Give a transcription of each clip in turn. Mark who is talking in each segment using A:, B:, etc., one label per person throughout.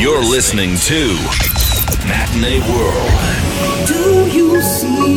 A: You're listening to Matinee World.
B: Do you see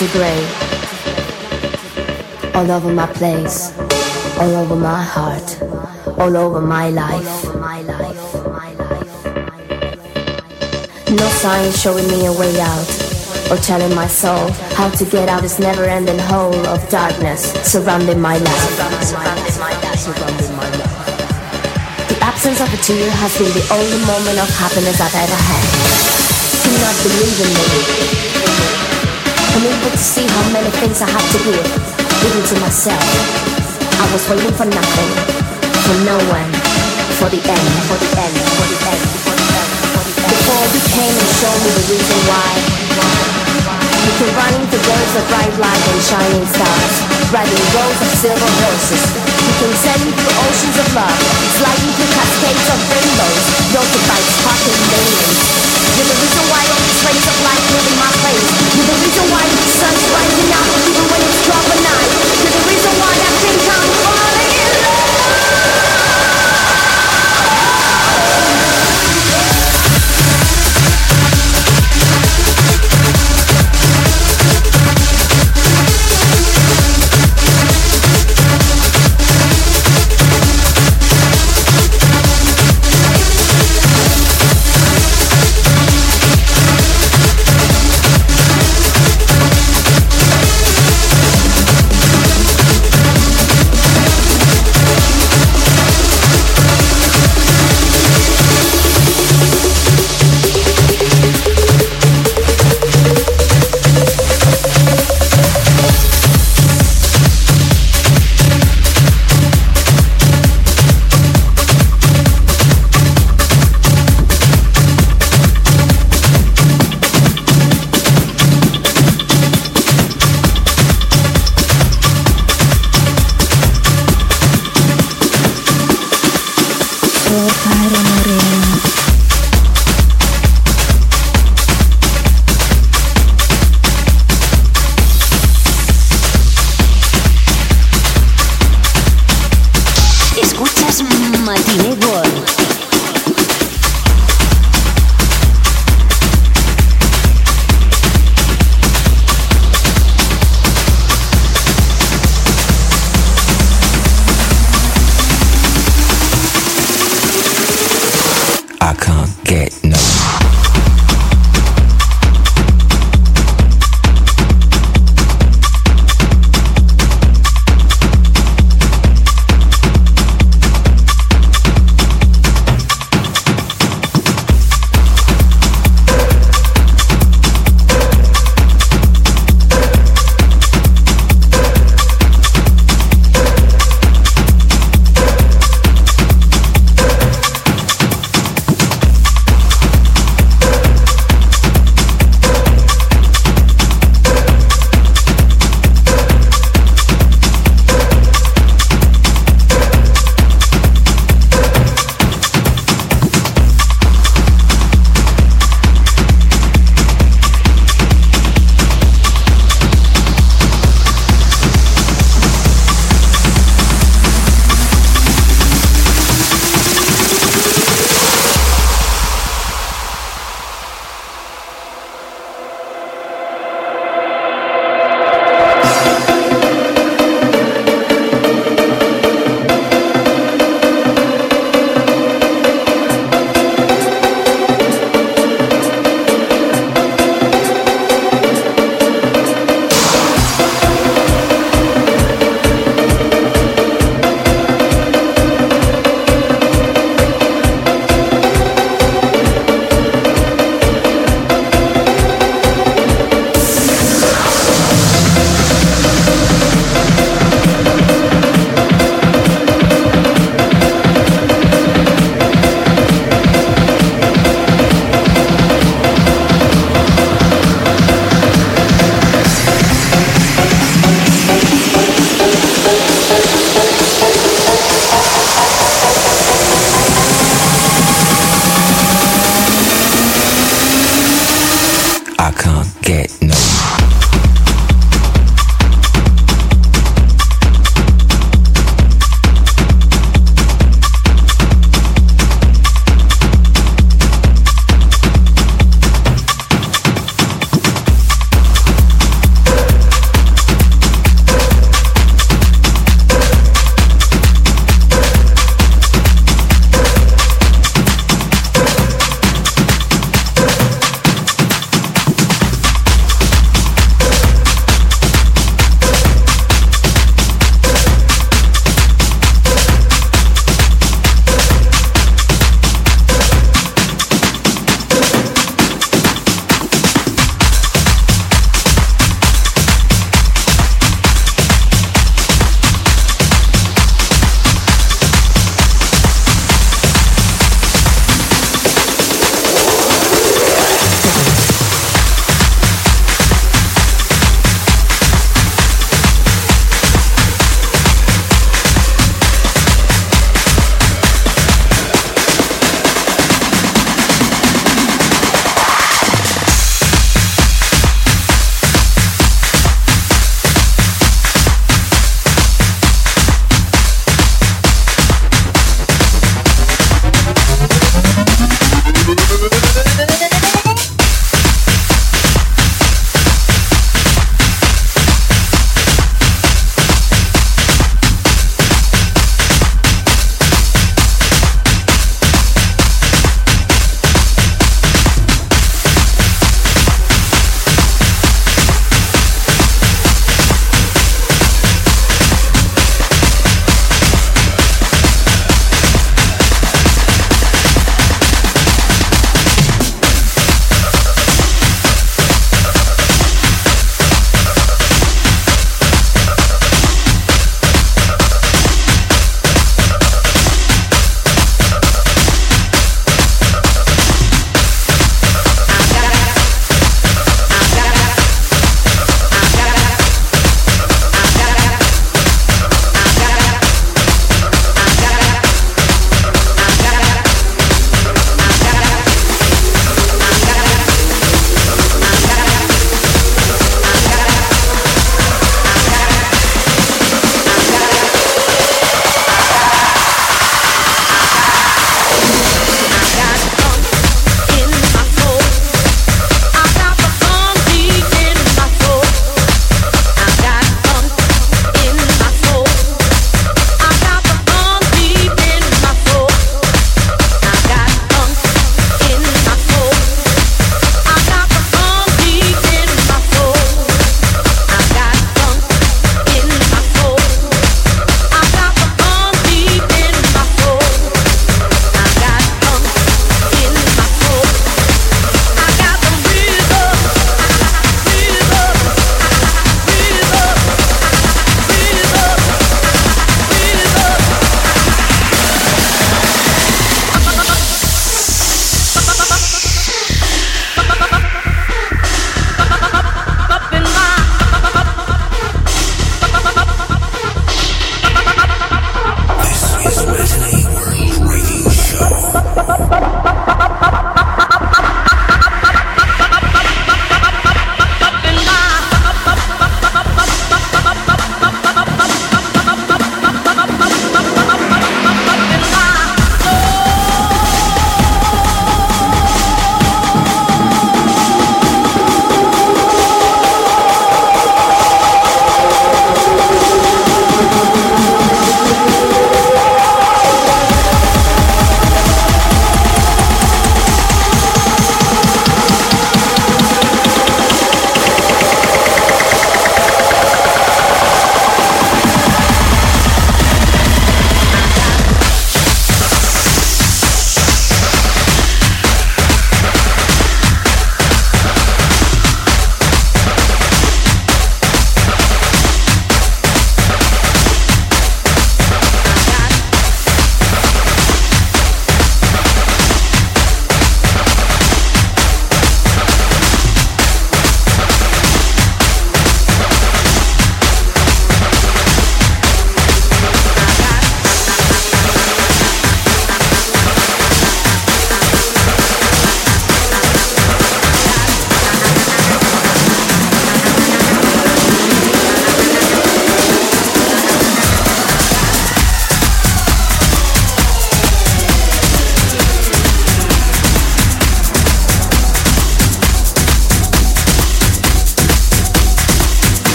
C: into grey. All over my place, all over my heart, all over my life. No sign showing me a way out, or telling my soul how to get out this never-ending hole of darkness surrounding my life. The absence of a tear has been the only moment of happiness I've ever had. Do not believe in me. Unable to see how many things I have to give, even to myself. I was waiting for nothing, for no one, for the end, for the end, for the end, for the end, the end. Before you came and showed me the reason why. You can run the worlds of bright light and shining stars, riding rows of silver horses. You can send through oceans of love, sliding through cascades of rainbows, rolled by sparkling millions. You're the reason why all these rays of light live in my place. You're the reason why the sun's rising up even when it's dark at night. You're the reason why I think I'm falling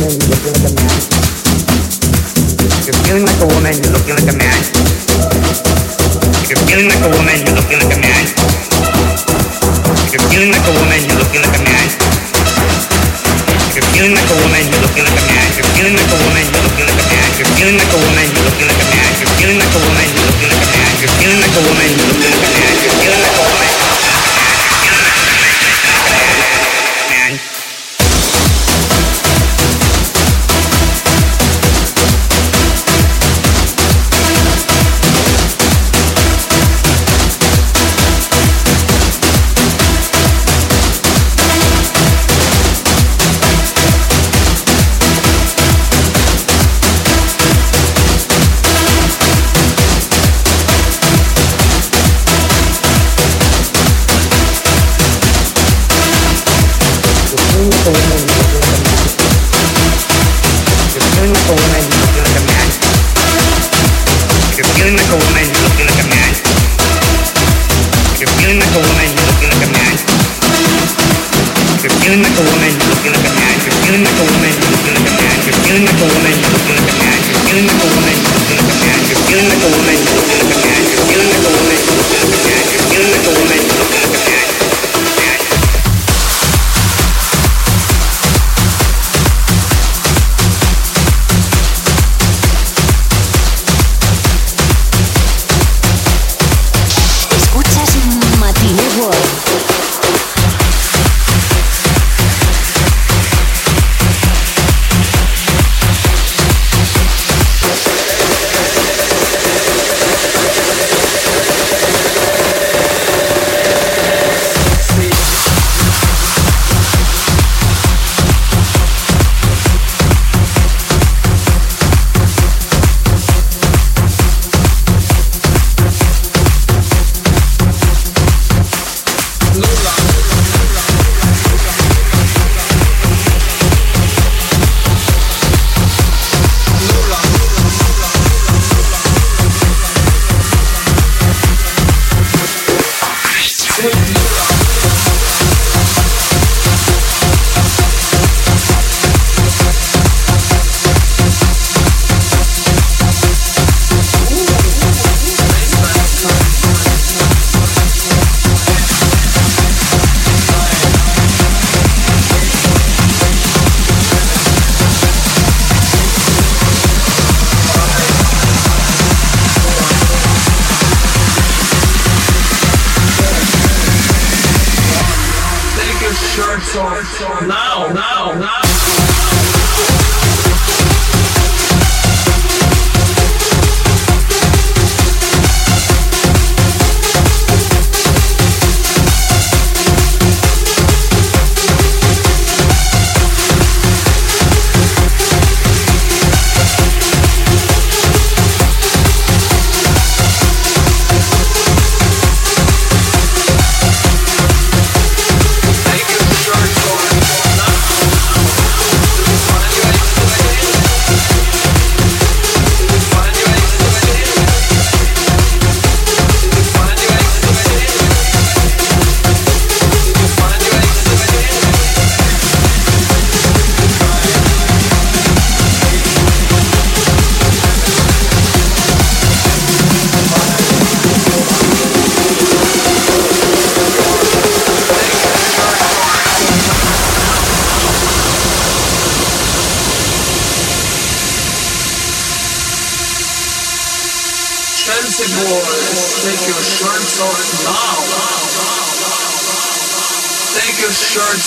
C: woman, you're looking like a man.
D: If you're feeling like a woman, you're looking like a man. If you're feeling like a woman, you're looking like a man. If you're feeling like a woman, you're looking like a man. If you're feeling like a woman, you're looking like a man. If you're feeling like a woman, you're looking like a man. If you're feeling like a woman, you're looking like a man. If you're feeling like a woman, you're looking like a man. If you're feeling like a woman, you're looking like a man. If you're feeling like a woman,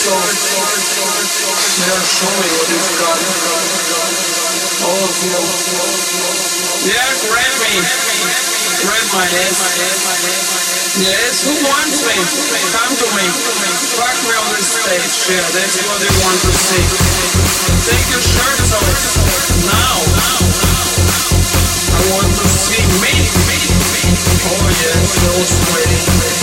E: shirts off. Yeah, show me what you've got. All of you. Yeah, grab me. Grab my ass. Yes, who wants me? Come to me. Fuck me on the stage. Yeah, that's what they want to see. Take your shirts off now. I want to see me. Oh yeah, they're all sweaty.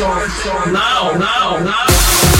E: now, now. Now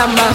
F: cama.